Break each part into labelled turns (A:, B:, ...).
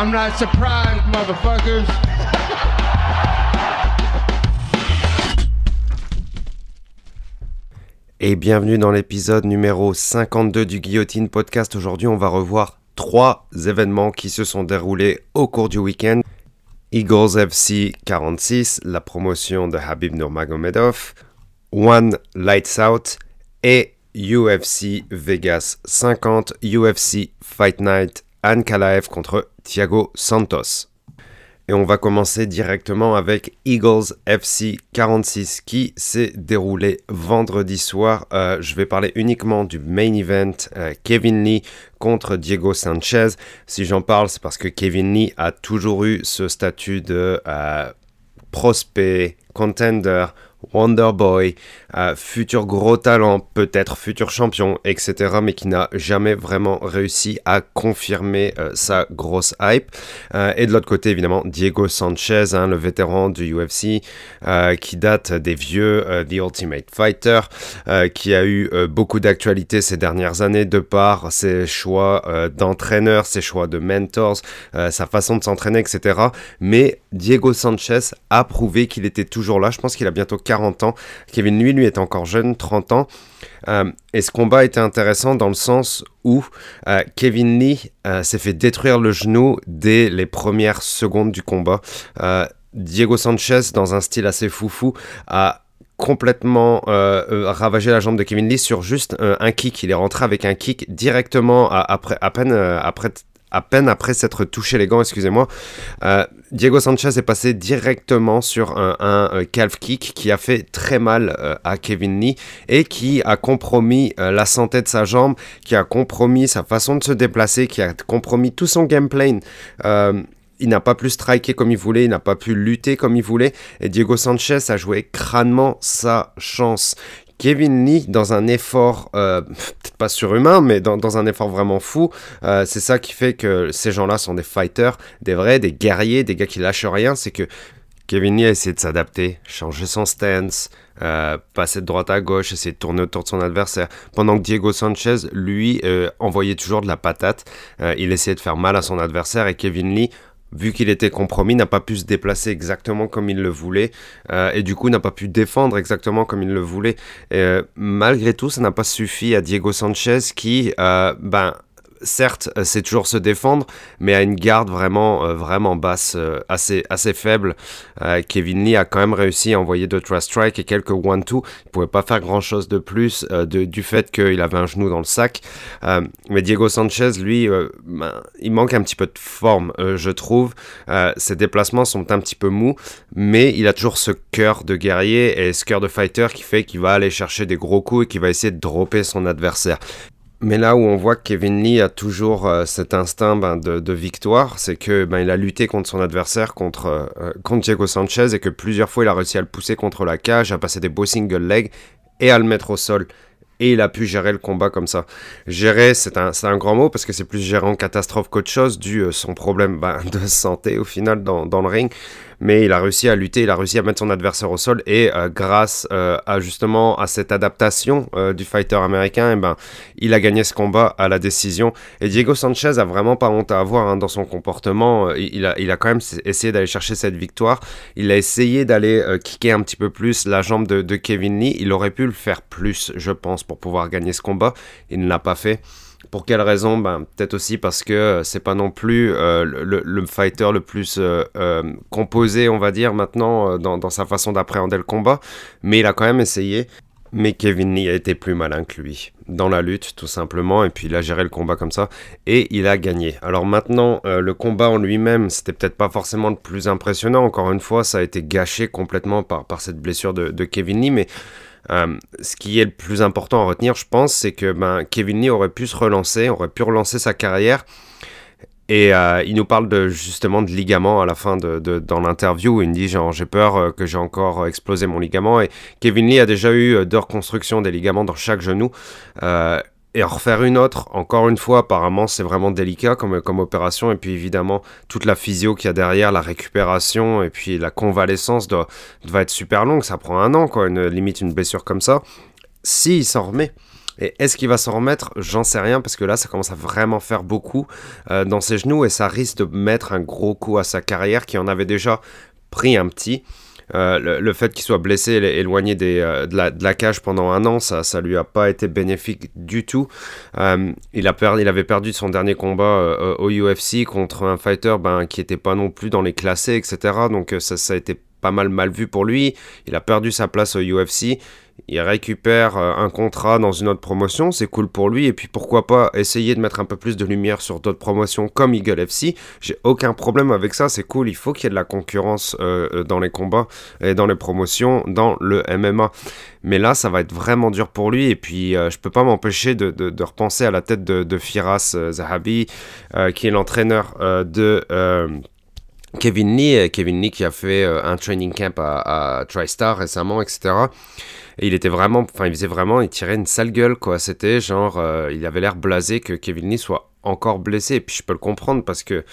A: I'm not surprised.
B: Et bienvenue dans l'épisode numéro 52 du Guillotine Podcast. Aujourd'hui, on va revoir trois événements qui se sont déroulés au cours du week-end. Eagles FC 46, la promotion de Habib Nurmagomedov, One Lights Out et UFC Vegas 50, UFC Fight Night Ankalaev contre Thiago Santos. Et on va commencer directement avec Eagles FC 46 qui s'est déroulé vendredi soir. Euh, je vais parler uniquement du main event euh, Kevin Lee contre Diego Sanchez. Si j'en parle, c'est parce que Kevin Lee a toujours eu ce statut de euh, prospect, contender, Wonder Boy, euh, futur gros talent, peut-être futur champion, etc., mais qui n'a jamais vraiment réussi à confirmer euh, sa grosse hype. Euh, et de l'autre côté, évidemment, Diego Sanchez, hein, le vétéran du UFC, qui date des vieux The Ultimate Fighter, qui a eu beaucoup d'actualité ces dernières années de par ses choix d'entraîneur, ses choix de mentors, sa façon de s'entraîner, etc. Mais Diego Sanchez a prouvé qu'il était toujours là. Je pense qu'il a bientôt 40 ans. Kevin Lee, lui, est encore jeune, 30 ans. Euh, et ce combat était intéressant dans le sens où euh, Kevin Lee euh, s'est fait détruire le genou dès les premières secondes du combat. Diego Sanchez, dans un style assez foufou, a complètement ravagé la jambe de Kevin Lee sur juste un kick. Il est rentré avec un kick directement après, à peine après à peine après s'être touché les gants, excusez-moi, euh, Diego Sanchez est passé directement sur un, calf kick qui a fait très mal euh, à Kevin Lee et qui a compromis euh, la santé de sa jambe, qui a compromis sa façon de se déplacer, qui a compromis tout son gameplay. il n'a pas pu striker comme il voulait, il n'a pas pu lutter comme il voulait, et Diego Sanchez a joué crânement sa chance. Kevin Lee, dans un effort, euh, peut-être pas surhumain, mais dans, un effort vraiment fou, euh, c'est ça qui fait que ces gens-là sont des fighters, des vrais, des guerriers, des gars qui lâchent rien. C'est que Kevin Lee a essayé de s'adapter, changer son stance, euh, passer de droite à gauche, essayer de tourner autour de son adversaire. Pendant que Diego Sanchez, lui, envoyait toujours de la patate. il essayait de faire mal à son adversaire et Kevin Lee vu qu'il était compromis, n'a pas pu se déplacer exactement comme il le voulait euh, et du coup n'a pas pu défendre exactement comme il le voulait. Euh, malgré tout, ça n'a pas suffi à Diego Sanchez qui, euh, ben, certes, euh, c'est toujours se défendre, mais à une garde vraiment, euh, vraiment basse, euh, assez, assez faible. Kevin Lee a quand même réussi à envoyer deux trois strikes et quelques one-two. Il pouvait pas faire grand chose de plus du fait qu'il avait un genou dans le sac. mais Diego Sanchez, lui, ben, il manque un petit peu de forme, je trouve. ses déplacements sont un petit peu mous, mais il a toujours ce cœur de guerrier et ce cœur de fighter qui fait qu'il va aller chercher des gros coups et qu'il va essayer de dropper son adversaire. Mais là où on voit que Kevin Lee a toujours euh, cet instinct ben, de, victoire, c'est que ben, il a lutté contre son adversaire, contre, euh, contre Diego Sanchez, et que plusieurs fois il a réussi à le pousser contre la cage, à passer des beaux single legs et à le mettre au sol. Et il a pu gérer le combat comme ça. Gérer, c'est un, grand mot parce que c'est plus gérer en catastrophe qu'autre chose, dû à euh, son problème ben, de santé au final dans le ring mais il a réussi à lutter, il a réussi à mettre son adversaire au sol et euh, grâce euh, à justement à cette adaptation euh, du fighter américain, et eh ben, il a gagné ce combat à la décision. Et Diego Sanchez a vraiment pas honte à avoir hein, dans son comportement. Il a, il a quand même essayé d'aller chercher cette victoire. Il a essayé d'aller kicker un petit peu plus la jambe de, de Kevin Lee. Il aurait pu le faire plus, je pense, pour pouvoir gagner ce combat. Il ne l'a pas fait. Pour quelle raison? Ben, Peut-être aussi parce que euh, c'est pas non plus euh, le, fighter le plus euh, composé, on va dire, maintenant, dans, sa façon d'appréhender le combat. Mais il a quand même essayé. Mais Kevin Lee a été plus malin que lui dans la lutte, tout simplement. Et puis il a géré le combat comme ça. Et il a gagné. Alors maintenant, le combat en lui-même, c'était peut-être pas forcément le plus impressionnant. Encore une fois, ça a été gâché complètement par, par cette blessure de, de Kevin Lee. Mais euh, ce qui est le plus important à retenir, je pense, c'est que ben, Kevin Lee aurait pu se relancer, aurait pu relancer sa carrière. Et euh, il nous parle de, justement de ligaments à la fin de, dans l'interview. Il me dit j'ai peur euh, que j'ai encore explosé mon ligament. Et Kevin Lee a déjà eu deux reconstructions des ligaments dans chaque genou et en refaire une autre, encore une fois, apparemment, c'est vraiment délicat comme, opération. Et puis évidemment, toute la physio qu'il y a derrière, la récupération et puis la convalescence doit, doit être super longue. Ça prend un an, quoi, une, limite une blessure comme ça. Si il s'en remet. Et est-ce qu'il va s'en remettre? J'en sais rien parce que là, ça commence à vraiment faire beaucoup euh, dans ses genoux et ça risque de mettre un gros coup à sa carrière qui en avait déjà pris un petit. Euh, le, fait qu'il soit blessé, éloigné des, euh, de, la, cage pendant un an, ça, ça lui a pas été bénéfique du tout. Euh, il, a il avait perdu son dernier combat au UFC contre un fighter ben, qui était pas non plus dans les classés, etc. Donc ça, ça a été pas mal mal vu pour lui. Il a perdu sa place au UFC il récupère euh, un contrat dans une autre promotion, c'est cool pour lui. Et puis pourquoi pas essayer de mettre un peu plus de lumière sur d'autres promotions comme Eagle FC. J'ai aucun problème avec ça, c'est cool. Il faut qu'il y ait de la concurrence euh, euh, dans les combats et dans les promotions, dans le MMA. Mais là, ça va être vraiment dur pour lui. Et puis, je peux pas m'empêcher de, repenser à la tête de, Firas Zahabi, qui est l'entraîneur de. Kevin Lee, Kevin Lee qui a fait un training camp à, à TriStar récemment, etc. Et il était vraiment, enfin, il faisait vraiment, il tirait une sale gueule, quoi. C'était genre, euh, il avait l'air blasé que Kevin Lee soit encore blessé. Et puis je peux le comprendre parce que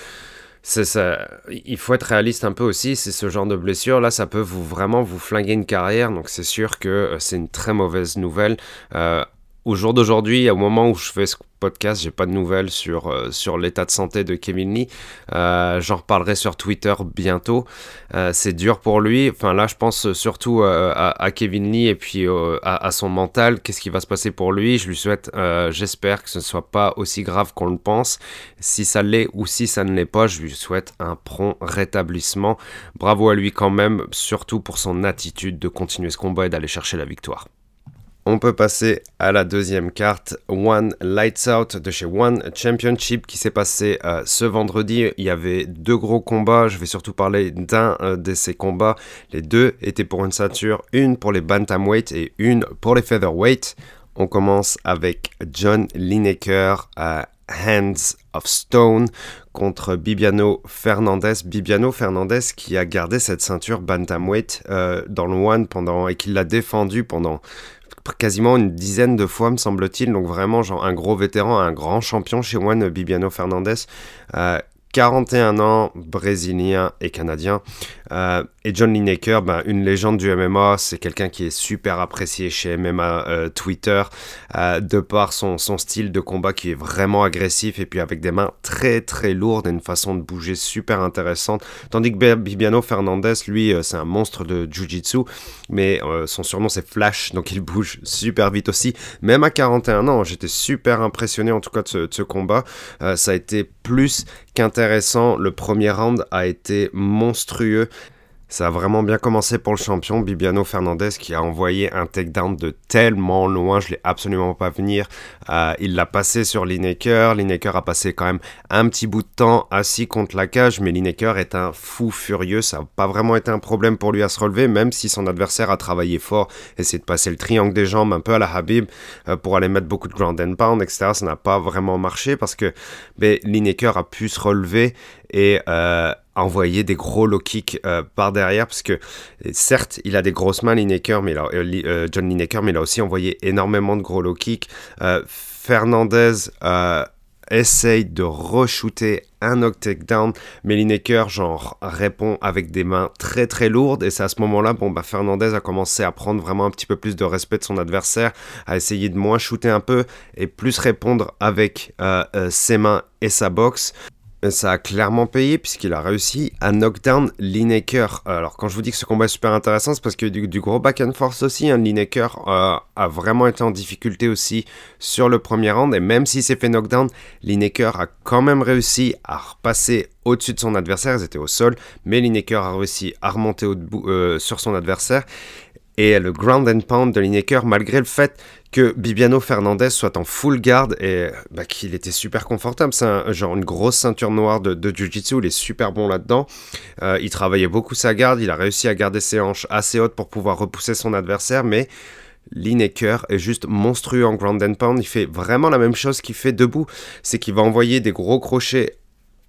B: c'est ça, il faut être réaliste un peu aussi. C'est ce genre de blessure là, ça peut vous vraiment vous flinguer une carrière. Donc c'est sûr que euh, c'est une très mauvaise nouvelle. Euh, au jour d'aujourd'hui, au moment où je fais ce podcast, j'ai pas de nouvelles sur, euh, sur l'état de santé de Kevin Lee. Euh, j'en reparlerai sur Twitter bientôt. Euh, c'est dur pour lui. Enfin là, je pense surtout à, Kevin Lee et puis à, son mental. Qu'est-ce qui va se passer pour lui? Je lui souhaite, j'espère que ce ne soit pas aussi grave qu'on le pense. Si ça l'est ou si ça ne l'est pas, je lui souhaite un prompt rétablissement. Bravo à lui quand même, surtout pour son attitude de continuer ce combat et d'aller chercher la victoire. On peut passer à la deuxième carte, One Lights Out de chez One Championship qui s'est passé euh, ce vendredi. Il y avait deux gros combats, je vais surtout parler d'un euh, de ces combats. Les deux étaient pour une ceinture, une pour les bantamweight et une pour les featherweight. On commence avec John Lineker à Hands of Stone contre Bibiano Fernandez. Bibiano Fernandez qui a gardé cette ceinture bantamweight euh, dans le One pendant et qui l'a défendu pendant quasiment une dizaine de fois, me semble-t-il. Donc vraiment, genre, un gros vétéran, un grand champion chez Juan Bibiano Fernandez. Euh, 41 ans, brésilien et canadien. Euh, et John Lineker, ben, une légende du MMA, c'est quelqu'un qui est super apprécié chez MMA euh, Twitter, euh, de par son, son, style de combat qui est vraiment agressif et puis avec des mains très très lourdes et une façon de bouger super intéressante. Tandis que Bibiano Fernandez, lui, c'est un monstre de Jiu-Jitsu, mais son surnom c'est Flash, donc il bouge super vite aussi. Même à 41 ans, j'étais super impressionné en tout cas de ce, de ce combat. ça a été plus qu'intéressant. Le premier round a été monstrueux. Ça a vraiment bien commencé pour le champion Bibiano Fernandez qui a envoyé un takedown de tellement loin, je l'ai absolument pas venir. Euh, il l'a passé sur Lineker, Lineker a passé quand même un petit bout de temps assis contre la cage, mais Lineker est un fou furieux, ça n'a pas vraiment été un problème pour lui à se relever, même si son adversaire a travaillé fort, essayé de passer le triangle des jambes un peu à la Habib euh, pour aller mettre beaucoup de ground and pound, etc. Ça n'a pas vraiment marché parce que ben, Lineker a pu se relever et euh, envoyer des gros low kicks euh, par derrière parce que certes il a des grosses mains Lineker mais euh, euh, John Lineker mais il a aussi envoyé énormément de gros low kicks. Fernandez essaye de re-shooter un knock takedown mais Lineker genre répond avec des mains très très lourdes et c'est à ce moment-là bon bah Fernandez a commencé à prendre vraiment un petit peu plus de respect de son adversaire à essayer de moins shooter un peu et plus répondre avec ses mains et sa boxe ça a clairement payé puisqu'il a réussi à knockdown Lineker. Alors quand je vous dis que ce combat est super intéressant, c'est parce que du, gros back and forth aussi. Hein, Lineker euh, a vraiment été en difficulté aussi sur le premier round et même s'il s'est fait knockdown, Lineker a quand même réussi à repasser au-dessus de son adversaire. Ils étaient au sol, mais Lineker a réussi à remonter euh, sur son adversaire et le ground and pound de Lineker, malgré le fait que Bibiano Fernandez soit en full guard et bah, qu'il était super confortable. C'est un, genre une grosse ceinture noire de, de Jiu-Jitsu, il est super bon là-dedans. Euh, il travaillait beaucoup sa garde, il a réussi à garder ses hanches assez hautes pour pouvoir repousser son adversaire, mais Lineker est juste monstrueux en ground and pound. Il fait vraiment la même chose qu'il fait debout, c'est qu'il va envoyer des gros crochets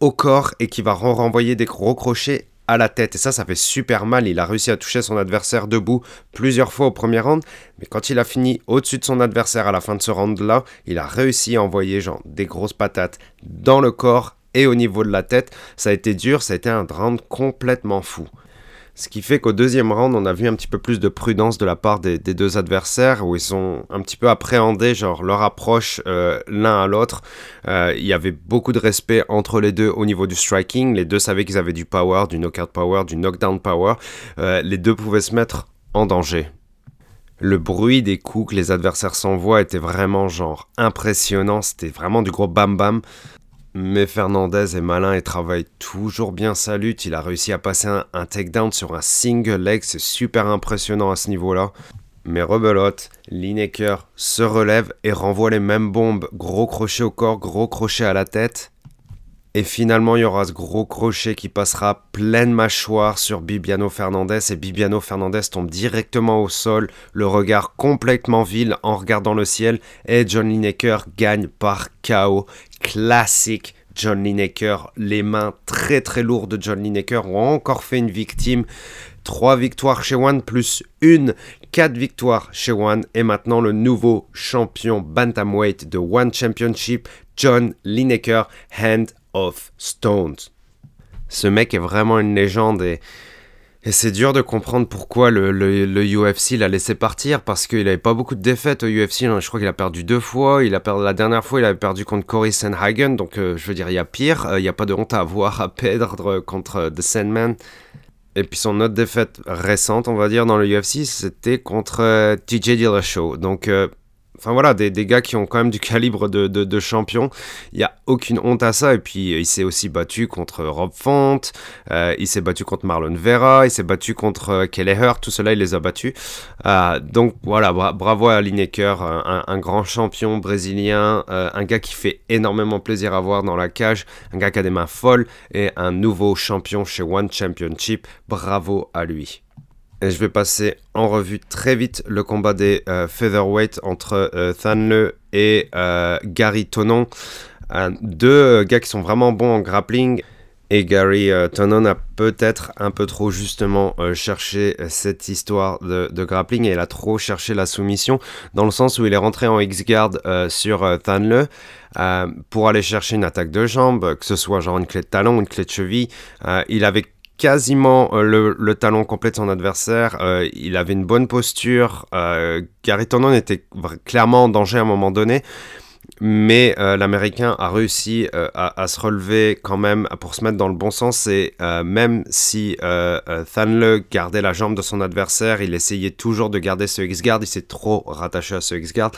B: au corps et qu'il va renvoyer des gros crochets à la tête. Et ça, ça fait super mal. Il a réussi à toucher son adversaire debout plusieurs fois au premier round. Mais quand il a fini au-dessus de son adversaire à la fin de ce round-là, il a réussi à envoyer genre des grosses patates dans le corps et au niveau de la tête. Ça a été dur, ça a été un round complètement fou. Ce qui fait qu'au deuxième round, on a vu un petit peu plus de prudence de la part des, deux adversaires, où ils ont un petit peu appréhendé genre, leur approche euh, l'un à l'autre. Euh, il y avait beaucoup de respect entre les deux au niveau du striking. Les deux savaient qu'ils avaient du power, du knockout power, du knockdown power. Euh, les deux pouvaient se mettre en danger. Le bruit des coups que les adversaires s'envoient était vraiment genre impressionnant, c'était vraiment du gros bam bam. Mais Fernandez est malin et travaille toujours bien sa lutte. Il a réussi à passer un, takedown sur un single leg. C'est super impressionnant à ce niveau-là. Mais rebelote, Lineker se relève et renvoie les mêmes bombes. Gros crochet au corps, gros crochet à la tête. Et finalement, il y aura ce gros crochet qui passera pleine mâchoire sur Bibiano Fernandez. Et Bibiano Fernandez tombe directement au sol, le regard complètement vide en regardant le ciel. Et John Lineker gagne par KO. Classique John Lineker. Les mains très très lourdes de John Lineker ont encore fait une victime. Trois victoires chez One plus une, quatre victoires chez One. Et maintenant le nouveau champion Bantamweight de One Championship, John Lineker, hand of Stones. Ce mec est vraiment une légende et, c'est dur de comprendre pourquoi le, UFC l'a laissé partir parce qu'il n'avait pas beaucoup de défaites au UFC. Je crois qu'il a perdu deux fois. Il a perdu la dernière fois, il avait perdu contre Cory Sanhagen. Donc euh, je veux dire, il y a pire. Euh, il n'y a pas de honte à avoir à perdre contre euh, The Sandman. Et puis son autre défaite récente, on va dire, dans le UFC, c'était contre TJ Dillashaw. Donc Enfin voilà, des, gars qui ont quand même du calibre de, champion. Il n'y a aucune honte à ça. Et puis il s'est aussi battu contre Rob Font, euh, il s'est battu contre Marlon Vera, il s'est battu contre euh, Kelleher, tout cela il les a battus. Euh, donc voilà, bravo à Lineker, un, un, grand champion brésilien, un gars qui fait énormément plaisir à voir dans la cage, un gars qui a des mains folles et un nouveau champion chez One Championship. Bravo à lui. Et je vais passer en revue très vite le combat des euh, featherweight entre euh, Thanle et euh, Gary Tonon. deux gars qui sont vraiment bons en grappling. Et Gary Tonon a peut-être un peu trop justement cherché cette histoire de, grappling et il a trop cherché la soumission dans le sens où il est rentré en X-guard sur Thanle pour aller chercher une attaque de jambe, que ce soit genre une clé de talon, une clé de cheville. il avait quasiment euh, le, talon complet de son adversaire. Euh, il avait une bonne posture. Euh, Gary Tonon était clairement en danger à un moment donné. Mais l'Américain a réussi à, se relever quand même pour se mettre dans le bon sens. Et même si Thanle gardait la jambe de son adversaire, il essayait toujours de garder ce X-Guard. Il s'est trop rattaché à ce X-Guard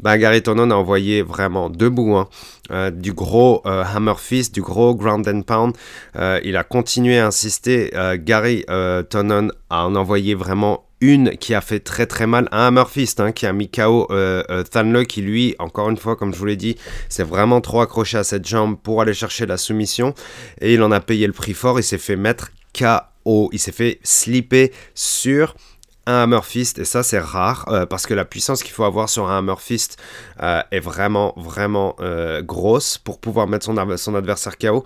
B: ben, Gary Tonon a envoyé vraiment debout hein, euh, du gros euh, hammer fist, du gros ground and pound. Euh, il a continué à insister. Gary Tonon a en envoyé vraiment une qui a fait très très mal à Hammer Fist, hein, qui a mis KO Thanle, qui lui, encore une fois, comme je vous l'ai dit, s'est vraiment trop accroché à cette jambe pour aller chercher la soumission. Et il en a payé le prix fort. Il s'est fait mettre KO. Il s'est fait slipper sur un hammer fist et ça c'est rare euh, parce que la puissance qu'il faut avoir sur un hammer fist euh, est vraiment vraiment euh, grosse pour pouvoir mettre son, adversaire KO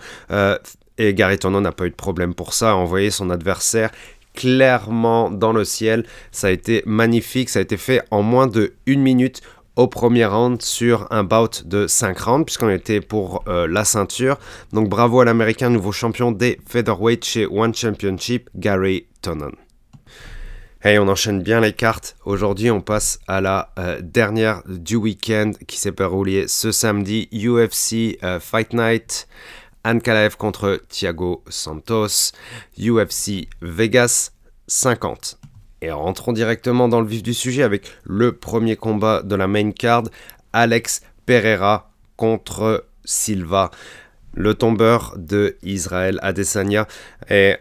B: et Gary n'a pas eu de problème pour ça, a envoyé son adversaire clairement dans le ciel, ça a été magnifique, ça a été fait en moins de une minute au premier round sur un bout de 5 rounds puisqu'on était pour la ceinture. Donc bravo à l'américain nouveau champion des featherweight chez One Championship, Gary Tonon. Hey, on enchaîne bien les cartes. Aujourd'hui, on passe à la euh, dernière du week-end qui s'est déroulée ce samedi. UFC euh, Fight Night. Ankalaev contre Thiago Santos. UFC Vegas 50. Et rentrons directement dans le vif du sujet avec le premier combat de la main card. Alex Pereira contre Silva. Le tombeur de Israël Adesanya. Et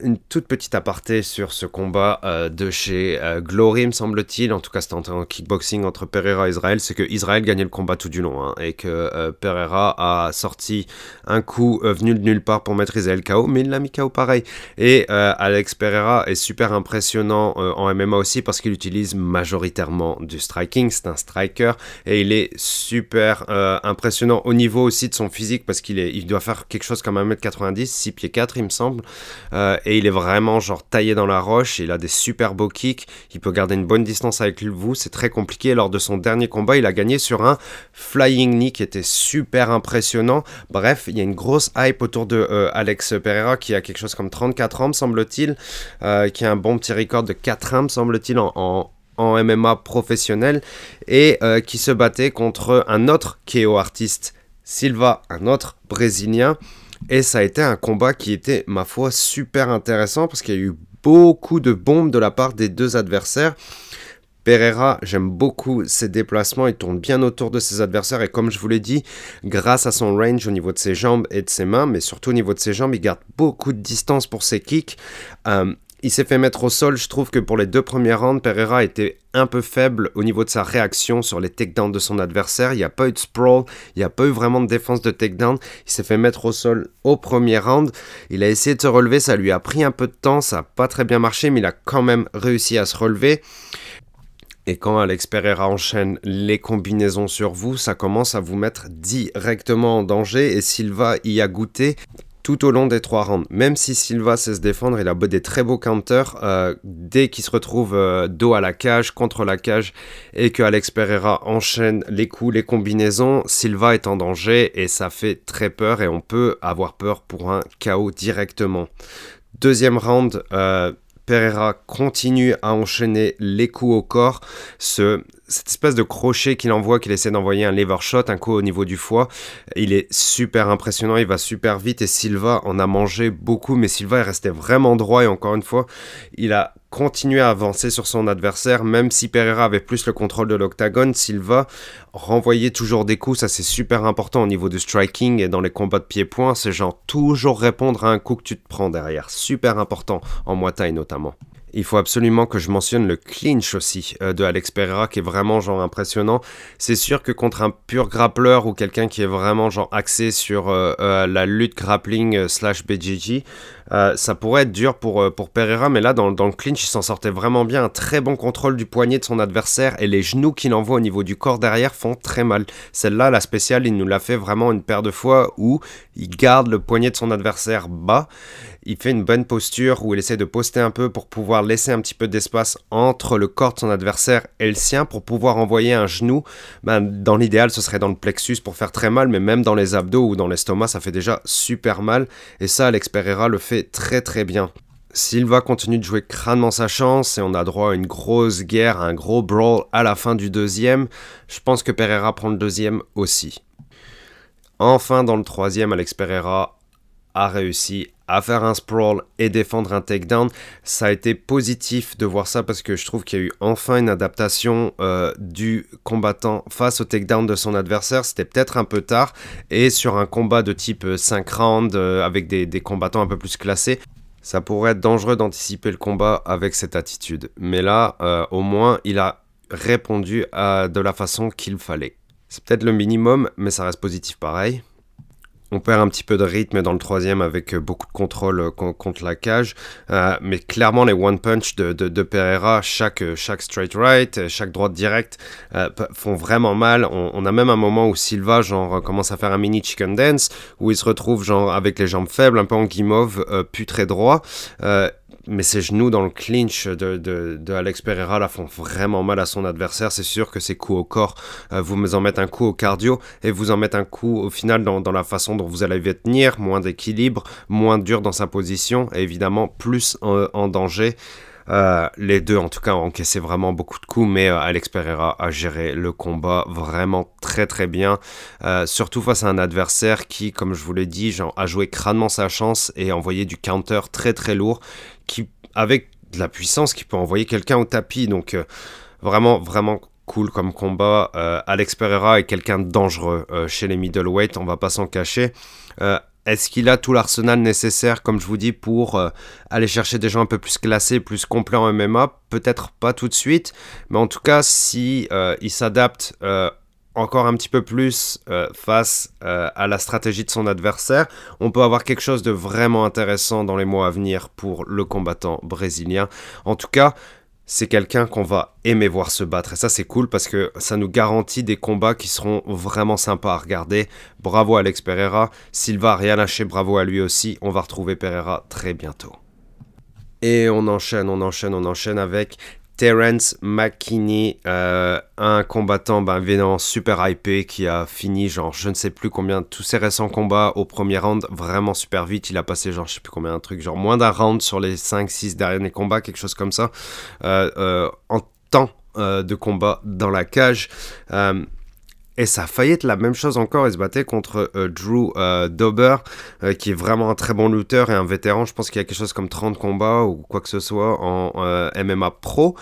B: une toute petite aparté sur ce combat euh, de chez euh, Glory, me semble-t-il, en tout cas c'était en kickboxing entre Pereira et Israël, c'est que Israël gagnait le combat tout du long, hein, et que euh, Pereira a sorti un coup venu de nulle part pour mettre Israël KO, mais il l'a mis KO pareil. Et Alex Pereira est super impressionnant en MMA aussi parce qu'il utilise majoritairement du striking, c'est un striker, et il est super impressionnant au niveau aussi de son physique parce qu'il il doit faire quelque chose comme 1m90, 6 pieds 4 il me semble, et il est vraiment genre taillé dans la roche. Il a des super beaux kicks. Il peut garder une bonne distance avec vous. C'est très compliqué. Lors de son dernier combat, il a gagné sur un flying knee qui était super impressionnant. Bref, il y a une grosse hype autour de euh, Alex Pereira qui a quelque chose comme 34 ans, semble-t-il, euh, qui a un bon petit record de 4 ans, semble-t-il, en, en MMA professionnel et euh, qui se battait contre un autre KO artiste, Silva, un autre brésilien. Et ça a été un combat qui était, ma foi, super intéressant parce qu'il y a eu beaucoup de bombes de la part des deux adversaires. Pereira, j'aime beaucoup ses déplacements, il tourne bien autour de ses adversaires et comme je vous l'ai dit, grâce à son range au niveau de ses jambes et de ses mains, mais surtout au niveau de ses jambes, il garde beaucoup de distance pour ses kicks. Euh, il s'est fait mettre au sol. Je trouve que pour les deux premières rounds, Pereira était un peu faible au niveau de sa réaction sur les takedowns de son adversaire. Il n'y a pas eu de sprawl, il n'y a pas eu vraiment de défense de takedown. Il s'est fait mettre au sol au premier round. Il a essayé de se relever, ça lui a pris un peu de temps, ça n'a pas très bien marché, mais il a quand même réussi à se relever. Et quand Alex Pereira enchaîne les combinaisons sur vous, ça commence à vous mettre directement en danger et Silva y a goûté tout au long des trois rounds. Même si Silva sait se défendre, il a des très beaux counters. Euh, dès qu'il se retrouve euh, dos à la cage, contre la cage, et que Alex Pereira enchaîne les coups, les combinaisons, Silva est en danger et ça fait très peur et on peut avoir peur pour un KO directement. Deuxième round, euh, Pereira continue à enchaîner les coups au corps. Cette espèce de crochet qu'il envoie, qu'il essaie d'envoyer un lever shot, un coup au niveau du foie, il est super impressionnant, il va super vite et Silva en a mangé beaucoup, mais Silva est resté vraiment droit et encore une fois, il a continué à avancer sur son adversaire, même si Pereira avait plus le contrôle de l'octagone, Silva renvoyait toujours des coups, ça c'est super important au niveau du striking et dans les combats de pied-point, c'est genre toujours répondre à un coup que tu te prends derrière, super important en Muay notamment. Il faut absolument que je mentionne le clinch aussi euh, de Alex Pereira qui est vraiment genre impressionnant. C'est sûr que contre un pur grappleur ou quelqu'un qui est vraiment genre axé sur euh, euh, la lutte grappling slash BJJ, ça pourrait être dur pour, Pereira, mais là dans le clinch il s'en sortait vraiment bien. Un très bon contrôle du poignet de son adversaire et les genoux qu'il envoie au niveau du corps derrière font très mal. Celle-là, la spéciale, il nous l'a fait vraiment une paire de fois où il garde le poignet de son adversaire bas il fait une bonne posture où il essaie de poster un peu pour pouvoir laisser un petit peu d'espace entre le corps de son adversaire et le sien pour pouvoir envoyer un genou. Ben, dans l'idéal, ce serait dans le plexus pour faire très mal, mais même dans les abdos ou dans l'estomac, ça fait déjà super mal. Et ça, Alex Pereira le fait très très bien. Silva continue de jouer crânement sa chance et on a droit à une grosse guerre, un gros brawl à la fin du deuxième. Je pense que Pereira prend le deuxième aussi. Enfin, dans le troisième, Alex Pereira a réussi à faire un sprawl et défendre un takedown. Ça a été positif de voir ça parce que je trouve qu'il y a eu enfin une adaptation euh, du combattant face au takedown de son adversaire. C'était peut-être un peu tard et sur un combat de type 5 euh, rounds euh, avec des, combattants un peu plus classés. Ça pourrait être dangereux d'anticiper le combat avec cette attitude. Mais là, au moins, il a répondu de la façon qu'il fallait. C'est peut-être le minimum, mais ça reste positif pareil. On perd un petit peu de rythme dans le troisième avec euh, beaucoup de contrôle euh, contre la cage. Euh, mais clairement, les one punch de, Pereira, chaque, straight right, chaque droite directe, font vraiment mal. On, a même un moment où Silva genre, commence à faire un mini chicken dance, où il se retrouve genre, avec les jambes faibles, un peu en guimauve, plus très droit mais ses genoux dans le clinch de, Alex Pereira la font vraiment mal à son adversaire. C'est sûr que ses coups au corps, euh, vous en mettez un coup au cardio et vous en mettez un coup au final dans, la façon dont vous allez tenir, moins d'équilibre, moins dur dans sa position et évidemment plus en, danger. Euh, les deux, en tout cas, ont encaissé vraiment beaucoup de coups, mais euh, Alex Pereira a géré le combat vraiment très très bien, surtout face à un adversaire qui, comme je vous l'ai dit, a joué crânement sa chance et envoyé du counter très très lourd qui, avec de la puissance, qui peut envoyer quelqu'un au tapis. Donc, euh, vraiment, vraiment cool comme combat. Euh, Alex Pereira est quelqu'un de dangereux euh, chez les middleweight, on va pas s'en cacher. Est-ce qu'il a tout l'arsenal nécessaire, comme je vous dis, pour aller chercher des gens un peu plus classés, plus complets en MMA Peut-être pas tout de suite, mais en tout cas, si il s'adapte encore un petit peu plus euh, face euh, à la stratégie de son adversaire, on peut avoir quelque chose de vraiment intéressant dans les mois à venir pour le combattant brésilien. En tout cas, c'est quelqu'un qu'on va aimer voir se battre. Et ça, c'est cool parce que ça nous garantit des combats qui seront vraiment sympas à regarder. Bravo à Alex Pereira. S'il va rien lâcher, bravo à lui aussi. On va retrouver Pereira très bientôt. Et on enchaîne, on enchaîne, on enchaîne avec Terence McKinney, euh, un combattant ben, évidemment super hypé qui a fini genre je ne sais plus combien tous ses récents combats au premier round vraiment super vite. Il a passé genre je sais plus combien un truc, genre moins d'un round sur les 5-6 derniers combats, quelque chose comme ça, euh, euh, en temps de combat dans la cage. Et ça a failli être la même chose encore. Il se battait contre euh, Drew euh, Dober, euh, qui est vraiment un très bon lutteur et un vétéran. Je pense qu'il y a quelque chose comme 30 combats ou quoi que ce soit en MMA pro.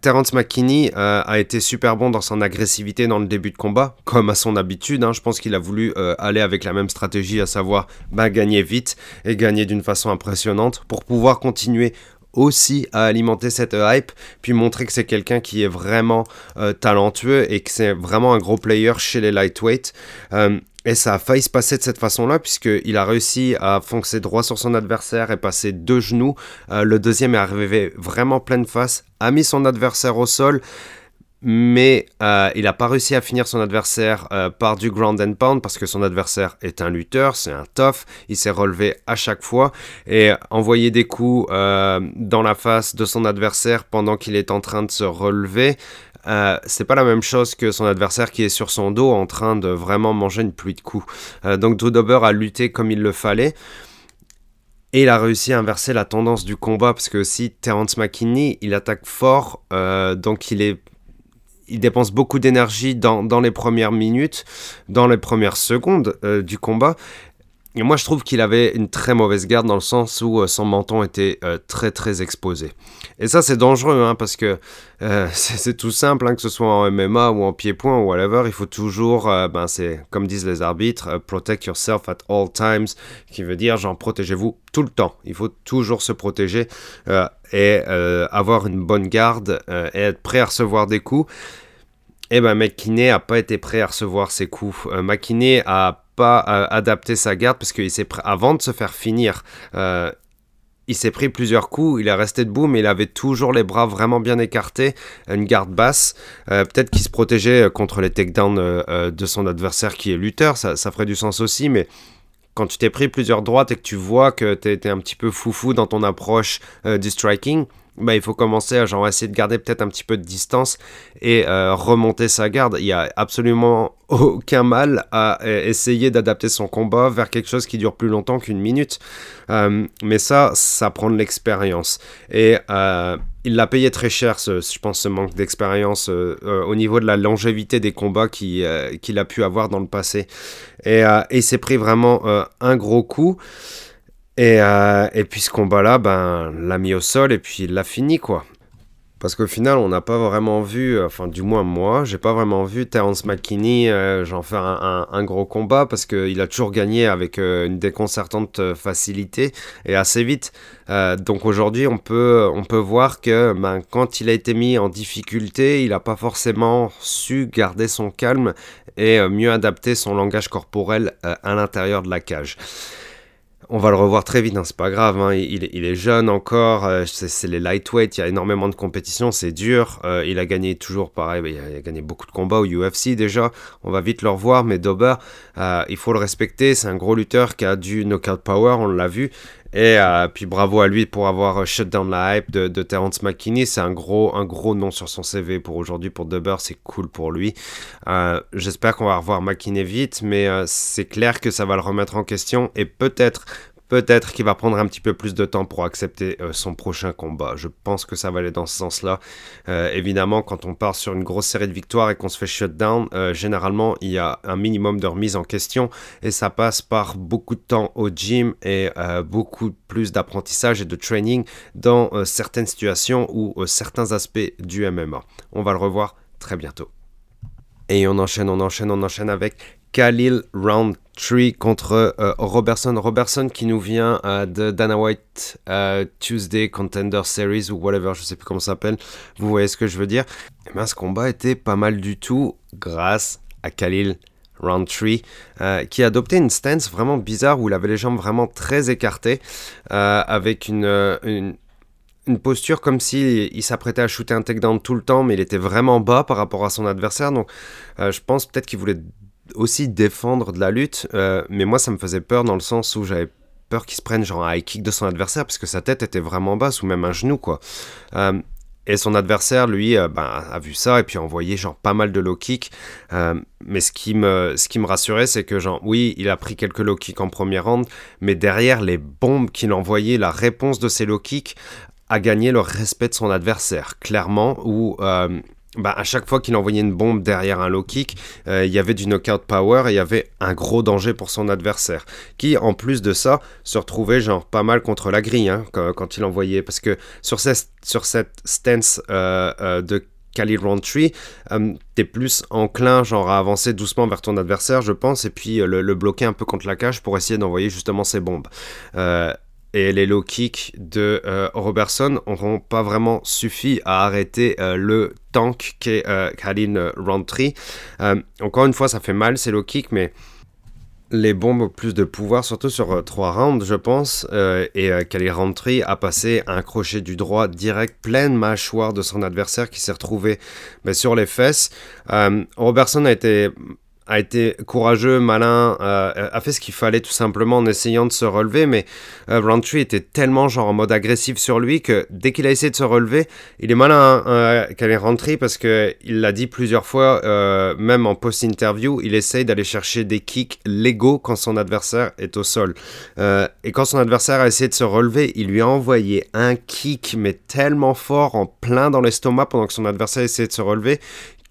B: Terence McKinney a été super bon dans son agressivité dans le début de combat, comme à son habitude. Hein. Je pense qu'il a voulu aller avec la même stratégie, à savoir bah, gagner vite et gagner d'une façon impressionnante pour pouvoir continuer aussi à alimenter cette hype, puis montrer que c'est quelqu'un qui est vraiment euh, talentueux et que c'est vraiment un gros player chez les lightweight. Euh, et ça a failli se passer de cette façon-là, puisqu'il a réussi à foncer droit sur son adversaire et passer deux genoux. Euh, le deuxième est arrivé vraiment pleine face, a mis son adversaire au sol mais euh, il n'a pas réussi à finir son adversaire euh, par du ground and pound parce que son adversaire est un lutteur, c'est un tough, il s'est relevé à chaque fois et envoyer des coups euh, dans la face de son adversaire pendant qu'il est en train de se relever, c'est pas la même chose que son adversaire qui est sur son dos en train de vraiment manger une pluie de coups. donc Drew Dober a lutté comme il le fallait. Et il a réussi à inverser la tendance du combat parce que si Terence McKinney, il attaque fort, donc il est il dépense beaucoup d'énergie dans, les premières minutes, dans les premières secondes euh, du combat. Et moi, je trouve qu'il avait une très mauvaise garde dans le sens où euh, son menton était euh, très très exposé. Et ça, c'est dangereux hein, parce que c'est tout simple, hein, que ce soit en MMA ou en pied-point ou whatever, il faut toujours, ben, c'est comme disent les arbitres, protect yourself at all times, qui veut dire genre protégez-vous tout le temps. Il faut toujours se protéger et avoir une bonne garde et être prêt à recevoir des coups. Eh ben, McKinney a pas été prêt à recevoir ses coups. Euh, McKinney a pas euh, adapté sa garde parce qu'il s'est avant de se faire finir. Euh, il s'est pris plusieurs coups, il est resté debout, mais il avait toujours les bras vraiment bien écartés, une garde basse. Peut-être qu'il se protégeait contre les takedowns de son adversaire qui est lutteur, ça, ça, ferait du sens aussi, mais quand tu t'es pris plusieurs droites et que tu vois que tu été un petit peu foufou dans ton approche du striking, bah, il faut commencer à genre, essayer de garder peut-être un petit peu de distance et euh, remonter sa garde. Il n'y a absolument aucun mal à euh, essayer d'adapter son combat vers quelque chose qui dure plus longtemps qu'une minute. Euh, mais ça, ça prend de l'expérience. Et il l'a payé très cher, je pense, ce manque d'expérience au niveau de la longévité des combats qu'il a pu avoir dans le passé. Et, et il s'est pris vraiment un gros coup. Et, euh, et puis ce combat-là, ben, l'a mis au sol et puis il l'a fini, quoi. Parce qu'au final, on n'a pas vraiment vu, enfin du moins moi, j'ai pas vraiment vu Terence McKinney euh, j'en faire un, gros combat parce qu'il a toujours gagné avec euh, une déconcertante facilité et assez vite. donc aujourd'hui, on peut, on peut voir que ben, quand il a été mis en difficulté, il n'a pas forcément su garder son calme et mieux adapter son langage corporel à l'intérieur de la cage on va le revoir très vite, hein, c'est pas grave. Hein, il, est jeune encore, euh, c'est les lightweight, il y a énormément de compétition, c'est dur. Euh, il a gagné toujours pareil, il a, gagné beaucoup de combats au UFC déjà. On va vite le revoir, mais Dober, euh, il faut le respecter. C'est un gros lutteur qui a du knockout power, on l'a vu. Et euh, puis bravo à lui pour avoir euh, shut down la hype de, Terence McKinney. C'est un gros, un gros nom sur son CV pour aujourd'hui pour Dubber. C'est cool pour lui. Euh, j'espère qu'on va revoir McKinney vite, mais c'est clair que ça va le remettre en question et peut-être Peut-être qu'il va prendre un petit peu plus de temps pour accepter euh, son prochain combat. Je pense que ça va aller dans ce sens-là. Euh, évidemment, quand on part sur une grosse série de victoires et qu'on se fait shutdown, euh, généralement, il y a un minimum de remise en question et ça passe par beaucoup de temps au gym et beaucoup plus d'apprentissage et de training dans certaines situations ou certains aspects du MMA. On va le revoir très bientôt. Et on enchaîne, on enchaîne, on enchaîne avec Khalil Contre euh, Robertson. Robertson qui nous vient euh, de Dana White euh, Tuesday Contender Series ou whatever, je sais plus comment ça s'appelle. Vous voyez ce que je veux dire? Et eh bien, ce combat était pas mal du tout grâce à Khalil Roundtree, qui a adopté une stance vraiment bizarre où il avait les jambes vraiment très écartées, avec une, une, une posture comme s'il il, s'apprêtait à shooter un takedown tout le temps, mais il était vraiment bas par rapport à son adversaire. Donc, je pense peut-être qu'il voulait aussi défendre de la lutte, euh, mais moi ça me faisait peur dans le sens où j'avais peur qu'il se prenne genre un high kick de son adversaire parce que sa tête était vraiment basse ou même un genou quoi. Euh, et son adversaire, lui, euh, ben, a vu ça et puis a envoyé genre pas mal de low kicks. Mais ce qui me, ce qui me rassurait, c'est que genre, oui, il a pris quelques low kicks en première round, mais derrière les bombes qu'il envoyait, la réponse de ces low kicks a gagné le respect de son adversaire, clairement, où bah, à chaque fois qu'il envoyait une bombe derrière un low kick, euh, il y avait du knockout power et il y avait un gros danger pour son adversaire. Qui, en plus de ça, se retrouvait genre pas mal contre la grille hein, quand, il envoyait. Parce que sur, cette, sur cette stance euh, euh, de Khalil Roundtree, t'es plus enclin genre à avancer doucement vers ton adversaire, je pense, et puis le, bloquer un peu contre la cage pour essayer d'envoyer justement ces bombes et les low kicks de euh, Robertson n'auront pas vraiment suffi à arrêter euh, le tank qu'est euh, Kalin Roundtree. encore une fois, ça fait mal ces low kicks, mais les bombes ont plus de pouvoir, surtout sur trois rounds, je pense. et Kalin Roundtree a passé un crochet du droit direct, pleine mâchoire de son adversaire qui s'est retrouvé ben, sur les fesses. Robertson a été a été courageux, malin, euh, a fait ce qu'il fallait tout simplement en essayant de se relever, mais euh, Roundtree était tellement genre en mode agressif sur lui que dès qu'il a essayé de se relever, il est malin euh, qu'elle est rentrée parce que il l'a dit plusieurs fois, euh, même en post-interview, il essaye d'aller chercher des kicks légaux quand son adversaire est au sol. et quand son adversaire a essayé de se relever, il lui a envoyé un kick mais tellement fort en plein dans l'estomac pendant que son adversaire essayait de se relever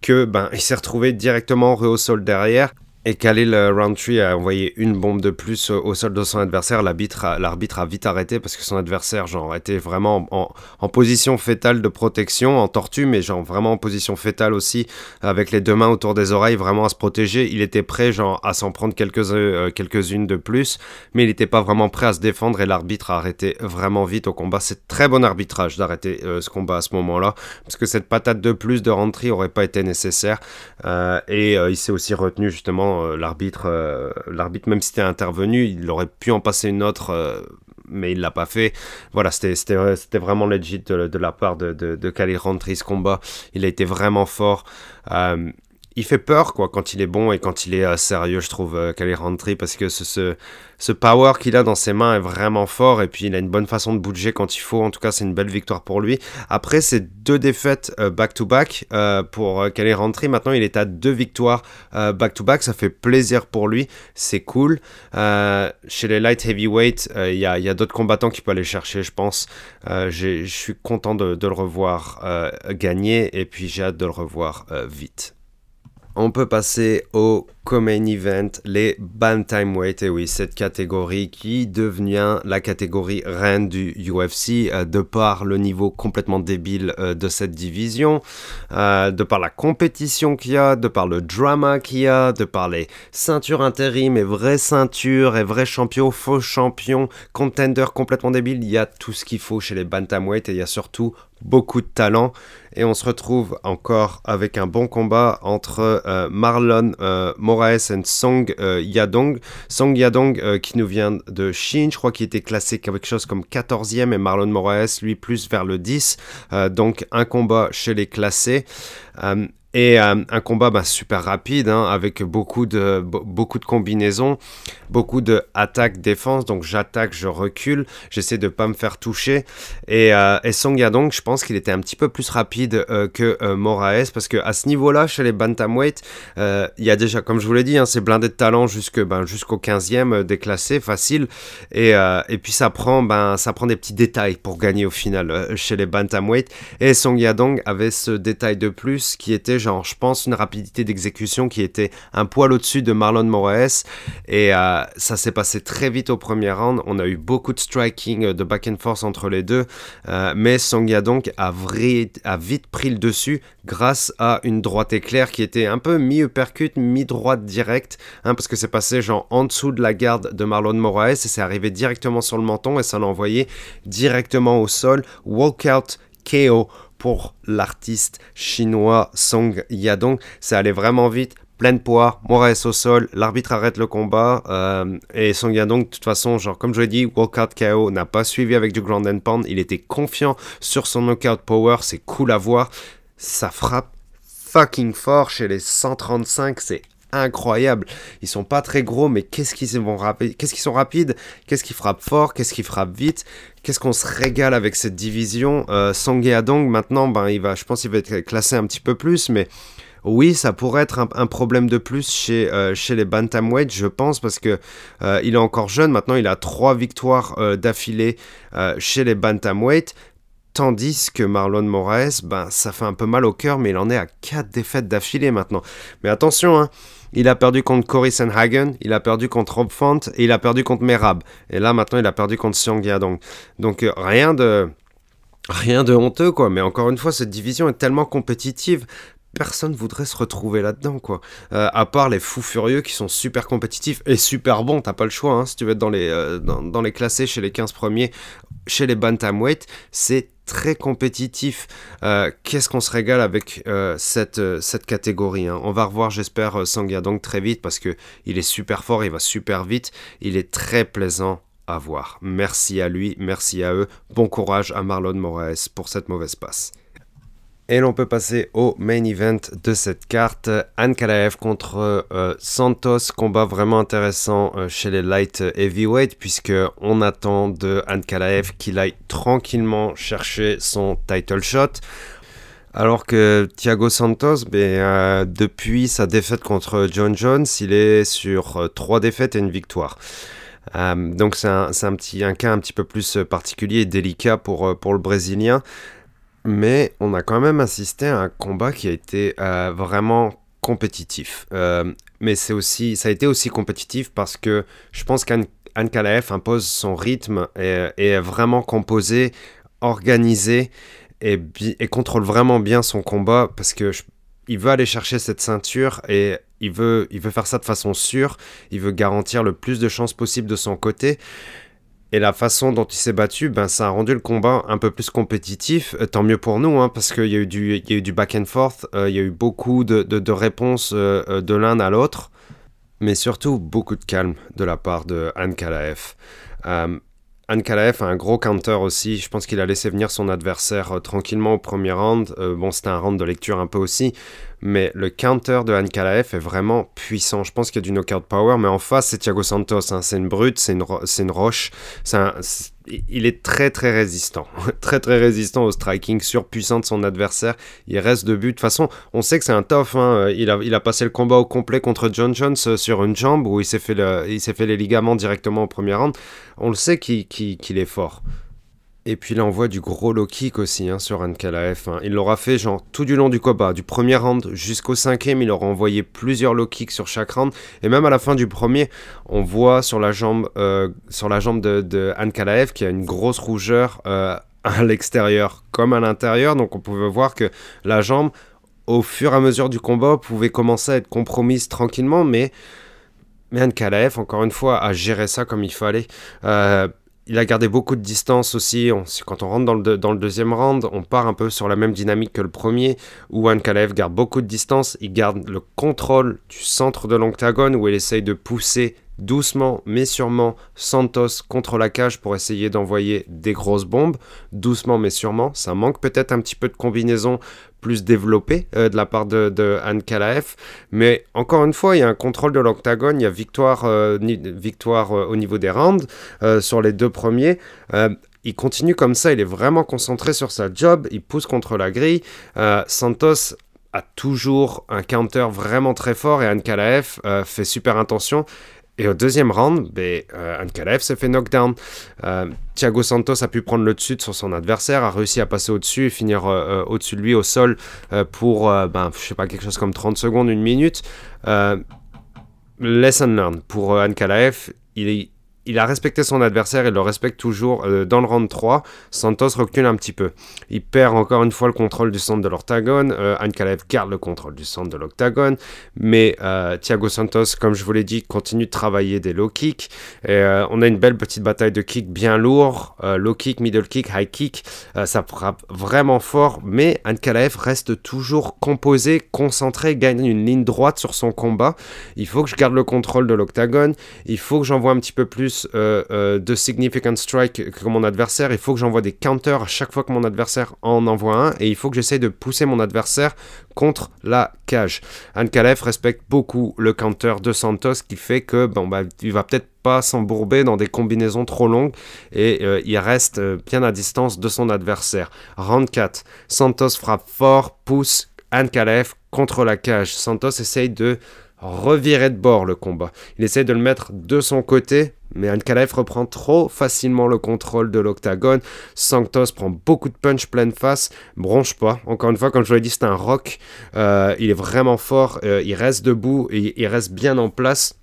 B: que ben il s'est retrouvé directement au sol derrière et Khalil Roundtree a envoyé une bombe de plus au sol de son adversaire. L'arbitre a, vite arrêté parce que son adversaire genre, était vraiment en, position fétale de protection, en tortue, mais genre vraiment en position fétale aussi, avec les deux mains autour des oreilles, vraiment à se protéger. Il était prêt genre, à s'en prendre quelques, euh, quelques-unes de plus, mais il n'était pas vraiment prêt à se défendre et l'arbitre a arrêté vraiment vite au combat. C'est très bon arbitrage d'arrêter euh, ce combat à ce moment-là, parce que cette patate de plus de Roundtree aurait pas été nécessaire. Euh, et il s'est aussi retenu justement euh, l'arbitre, euh, l'arbitre même si c'était intervenu, il aurait pu en passer une autre, euh, mais il l'a pas fait. Voilà, c'était, vraiment legit de, la part de, de, de ce combat. Il a été vraiment fort il fait peur quoi quand il est bon et quand il est sérieux je trouve euh, Kali parce que ce, power qu'il a dans ses mains est vraiment fort et puis il a une bonne façon de bouger quand il faut. En tout cas c'est une belle victoire pour lui. Après ces deux défaites back to back pour Kali Rantry maintenant il est à deux victoires back to back ça fait plaisir pour lui. C'est cool. Chez les light heavyweight il y a, y a d'autres combattants qui peuvent aller chercher je pense. Je suis content de, de, le revoir gagner et puis j'ai hâte de le revoir vite on peut passer au co-main event, les bantamweight, et oui, cette catégorie qui devient la catégorie reine du UFC euh, de par le niveau complètement débile euh, de cette division, euh, de par la compétition qu'il y a, de par le drama qu'il y a, de par les ceintures intérim et vraies ceintures et vrais champions, faux champions, contenders complètement débiles, il y a tout ce qu'il faut chez les bantamweight et il y a surtout beaucoup de talent. Et on se retrouve encore avec un bon combat entre euh, Marlon euh, Moraes et Song euh, Yadong. Song Yadong qui nous vient de Chine, je crois qu'il était classé quelque chose comme 14e et Marlon Moraes lui plus vers le 10. donc un combat chez les classés. Et euh, un combat bah, super rapide, hein, avec beaucoup de, beaucoup de combinaisons, beaucoup de attaque-défense. Donc j'attaque, je recule, j'essaie de pas me faire toucher. Et, euh, Song Yadong, je pense qu'il était un petit peu plus rapide euh, que Moraes, parce que à ce niveau-là, chez les bantamweight, il y a déjà, comme je vous l'ai dit, hein, c'est blindé de talent ben, jusqu'au 15e déclassé, facile. Et, et puis ça prend, ben, ça prend des petits détails pour gagner au final chez les bantamweight. Et Song Yadong avait ce détail de plus qui était genre, je pense, une rapidité d'exécution qui était un poil au-dessus de Marlon Moraes. Et euh, ça s'est passé très vite au premier round. On a eu beaucoup de striking, euh, de back and forth entre les deux. Euh, mais Song Yadong a, a vite pris le dessus grâce à une droite éclair qui était un peu mi-uppercut, mi-droite direct. Hein, parce que c'est passé genre en dessous de la garde de Marlon Moraes et c'est arrivé directement sur le menton et ça l'a envoyé directement au sol. Walkout KO pour l'artiste chinois Song Yadong. Ça allait vraiment vite, plein de poids, Moraes au sol, l'arbitre arrête le combat euh, et Song Yadong, de toute façon, genre comme je l'ai dit, walkout KO n'a pas suivi avec du ground and pound, il était confiant sur son knockout power, c'est cool à voir, ça frappe fucking fort chez les 135, c'est incroyable. Ils sont pas très gros, mais qu'est-ce qu'ils vont qu'est-ce qu'ils sont rapides, qu'est-ce qu'ils frappent fort, qu'est-ce qu'ils frappent vite. Qu'est-ce qu'on se régale avec cette division. Euh, Adong, maintenant, ben, il va, je pense qu'il va être classé un petit peu plus, mais oui, ça pourrait être un, problème de plus chez, euh, chez les bantamweight, je pense, parce que euh, il est encore jeune. Maintenant, il a trois victoires euh, d'affilée chez les bantamweight. Tandis que Marlon Moraes, ben, ça fait un peu mal au cœur, mais il en est à quatre défaites d'affilée maintenant. Mais attention, hein, il a perdu contre Cory Sanhagen, il a perdu contre Rob Font et il a perdu contre Merab. Et là, maintenant, il a perdu contre Xiong Yadong. Donc, rien de, rien de honteux, quoi. Mais encore une fois, cette division est tellement compétitive personne voudrait se retrouver là-dedans, quoi. Euh, à part les fous furieux qui sont super compétitifs et super bons, t'as pas le choix, hein, si tu veux être dans les, euh, dans, les classés chez les 15 premiers, chez les bantamweight, c'est très compétitif. Euh, qu'est-ce qu'on se régale avec cette, cette catégorie hein? On va revoir, j'espère, donc très vite parce que il est super fort, il va super vite, il est très plaisant à voir. Merci à lui, merci à eux. Bon courage à Marlon Moraes pour cette mauvaise passe. Et l'on peut passer au main event de cette carte. Anne Kalaev contre euh, Santos. Combat vraiment intéressant euh, chez les light heavyweight puisque on attend de Anne Kalaev qu'il aille tranquillement chercher son title shot. Alors que Thiago Santos, ben, euh, depuis sa défaite contre John Jones, il est sur trois défaites et une victoire. donc c'est un, petit, cas un petit peu plus particulier et délicat pour le Brésilien mais on a quand même assisté à un combat qui a été euh, vraiment compétitif. Euh, mais c'est aussi, ça a été aussi compétitif parce que je pense qu'Anne Kalaev impose son rythme et, est vraiment composé, organisé et, et, contrôle vraiment bien son combat parce que il veut aller chercher cette ceinture et il veut, il veut faire ça de façon sûre. Il veut garantir le plus de chances possible de son côté. Et la façon dont il s'est battu, ben, ça a rendu le combat un peu plus compétitif. Euh, tant mieux pour nous, hein, parce qu'il y, a eu du, y a eu du back and forth, euh, il y a eu beaucoup de, de, réponses euh, de l'un à l'autre, mais surtout beaucoup de calme de la part de Anne Kalaev. Anne Kalaev a un gros counter aussi. Je pense qu'il a laissé venir son adversaire tranquillement au premier round. bon, c'était un round de lecture un peu aussi mais le counter de Anne est vraiment puissant. Je pense qu'il y a du knockout power, mais en face, c'est Thiago Santos. Hein. C'est une brute, c'est une, une, roche. Il est très très résistant. très très résistant au striking surpuissant de son adversaire. Il reste de but. De toute façon, on sait que c'est un tough. Hein. Il, a, il a passé le combat au complet contre John Jones euh, sur une jambe où il s'est fait, fait les ligaments directement au premier round. On le sait qu'il est fort. Et puis il envoie du gros low kick aussi hein, sur Ankalaev. Hein. Il l'aura fait genre tout du long du combat, du premier round jusqu'au cinquième, il aura envoyé plusieurs low kicks sur chaque round. Et même à la fin du premier, on voit sur la jambe, euh, sur la jambe de, de y a une grosse rougeur euh, à l'extérieur comme à l'intérieur. Donc on pouvait voir que la jambe, au fur et à mesure du combat, pouvait commencer à être compromise tranquillement, mais mais Ankalaev, encore une fois, a géré ça comme il fallait. Euh, il a gardé beaucoup de distance aussi. quand on rentre dans le, deuxième round, on part un peu sur la même dynamique que le premier, où Ankalaev garde beaucoup de distance. Il garde le contrôle du centre de l'octagone, où il essaye de pousser doucement mais sûrement Santos contre la cage pour essayer d'envoyer des grosses bombes. Doucement mais sûrement. Ça manque peut-être un petit peu de combinaison plus développée euh, de la part de, de Anne Kalaev. Mais encore une fois, il y a un contrôle de l'octagone. Il y a victoire, euh, euh, au niveau des rounds sur les deux premiers. il continue comme ça. Il est vraiment concentré sur sa job. Il pousse contre la grille. Santos a toujours un counter vraiment très fort et Anne Kalaev fait super attention et au deuxième round, ben, euh, Ankalaev s'est fait knockdown. Euh, Thiago Santos a pu prendre le dessus sur son adversaire, a réussi à passer au-dessus et finir euh, au-dessus de lui au sol pour, ben, je sais pas, quelque chose comme 30 secondes, une minute. lesson learned pour Ankalaev. Il est il a respecté son adversaire, il le respecte toujours. Euh, dans le round 3, Santos recule un petit peu. Il perd encore une fois le contrôle du centre de l'octagone. Euh, Ankalev garde le contrôle du centre de l'octagone. Mais euh, Thiago Santos, comme je vous l'ai dit, continue de travailler des low kicks. Et, on a une belle petite bataille de kicks bien lourd. low kick, middle kick, high kick. ça frappe vraiment fort. Mais Ankalev reste toujours composé, concentré, gagne une ligne droite sur son combat. Il faut que je garde le contrôle de l'octagone. Il faut que j'envoie un petit peu plus plus euh, de significant strike que mon adversaire. Il faut que j'envoie des counters à chaque fois que mon adversaire en envoie un. Et il faut que j'essaye de pousser mon adversaire contre la cage. Ankalev respecte beaucoup le counter de Santos qui fait que bon, bah, il va peut-être pas s'embourber dans des combinaisons trop longues et il reste bien à distance de son adversaire. Round 4, Santos frappe fort, pousse Ankalev contre la cage. Santos essaye de revirer de bord le combat. Il essaie de le mettre de son côté, mais Ankalaev reprend trop facilement le contrôle de l'octagone. Santos prend beaucoup de punch pleine face, bronche pas. Encore une fois, comme je vous l'ai dit, c'est un rock. Euh, il est vraiment fort, euh, il reste debout il reste bien en place.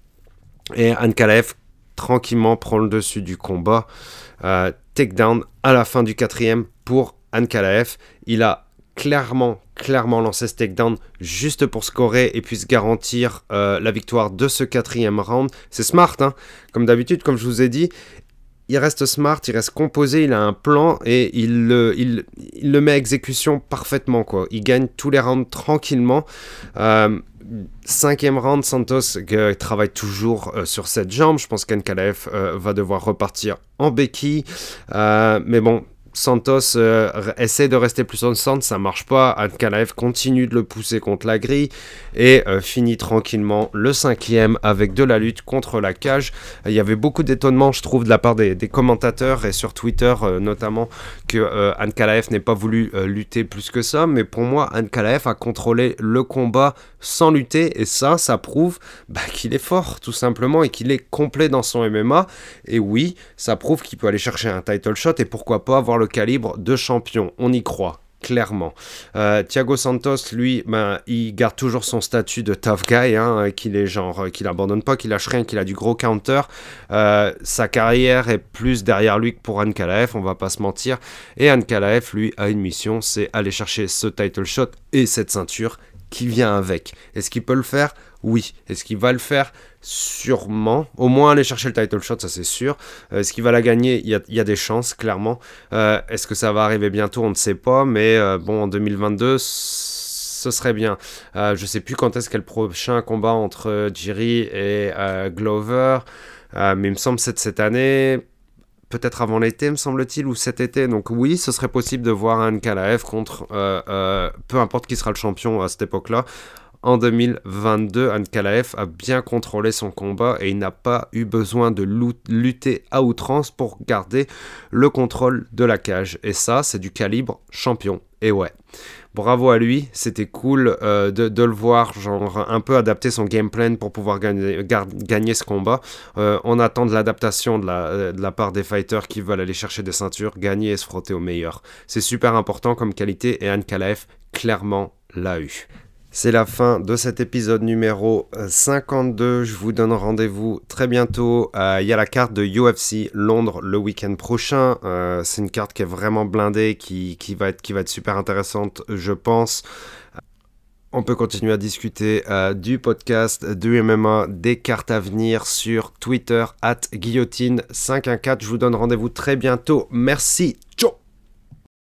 B: Et Ankalaev tranquillement prend le dessus du combat. Euh, takedown à la fin du quatrième pour Ankalaev. Il a clairement, clairement lancé ce takedown juste pour scorer et puis se garantir euh, la victoire de ce quatrième round. C'est smart, hein comme d'habitude, comme je vous ai dit. Il reste smart, il reste composé, il a un plan et il le, met à exécution parfaitement. Quoi. Il gagne tous les rounds tranquillement. Euh, cinquième round, Santos travaille toujours euh, sur cette jambe. Je pense qu'Ankalaev va devoir repartir en béquille. mais bon, Santos euh, essaie de rester plus en centre, ça marche pas. Ankalaev continue de le pousser contre la grille et euh, finit tranquillement le cinquième avec de la lutte contre la cage. Il y avait beaucoup d'étonnement, je trouve, de la part des, commentateurs et sur Twitter euh, notamment que Ankalaev n'ait pas voulu lutter plus que ça. Mais pour moi, Ankalaev a contrôlé le combat sans lutter et ça, ça prouve bah, qu'il est fort tout simplement et qu'il est complet dans son MMA. Et oui, ça prouve qu'il peut aller chercher un title shot et pourquoi pas avoir le calibre de champion. On y croit clairement. Euh, Thiago Santos, lui, ben, il garde toujours son statut de tough guy, hein, qu'il est qu'il abandonne pas, qu'il lâche rien, qu'il a du gros counter. Euh, sa carrière est plus derrière lui que pour Ankalaev, on va pas se mentir. Et Ankalaev, lui, a une mission, c'est aller chercher ce title shot et cette ceinture qui vient avec. Est-ce qu'il peut le faire? Oui. Est-ce qu'il va le faire? Sûrement. Au moins aller chercher le title shot, ça c'est sûr. Euh, est-ce qu'il va la gagner il y, a, des chances, clairement. Euh, est-ce que ça va arriver bientôt? On ne sait pas. Mais euh, bon, en 2022, ce serait bien. je ne sais plus quand est-ce qu'est le prochain combat entre Jiri et Glover. mais il me semble que cette année peut-être avant l'été, me semble-t-il, ou cet été. Donc oui, ce serait possible de voir un Kalaev contre euh, euh, peu importe qui sera le champion à cette époque-là. En 2022, Ankalaev a bien contrôlé son combat et il n'a pas eu besoin de lutter à outrance pour garder le contrôle de la cage. Et ça, c'est du calibre champion. Et ouais bravo à lui, c'était cool euh, de, le voir, genre un peu adapter son game plan pour pouvoir gagner, ce combat. Euh, on attend de l'adaptation de la, euh, de la part des fighters qui veulent aller chercher des ceintures, gagner et se frotter au meilleur. C'est super important comme qualité et Anne clairement l'a eu. C'est la fin de cet épisode numéro 52. Euh, Je vous donne rendez-vous très bientôt. Euh, il y a la carte de UFC Londres le week-end prochain. Euh, c'est une carte qui est vraiment blindée, qui, va être, qui super intéressante, je pense. On peut continuer à discuter du podcast, du MMA, des cartes à venir sur Twitter, at guillotine514. Je vous donne rendez-vous très bientôt. Merci. Ciao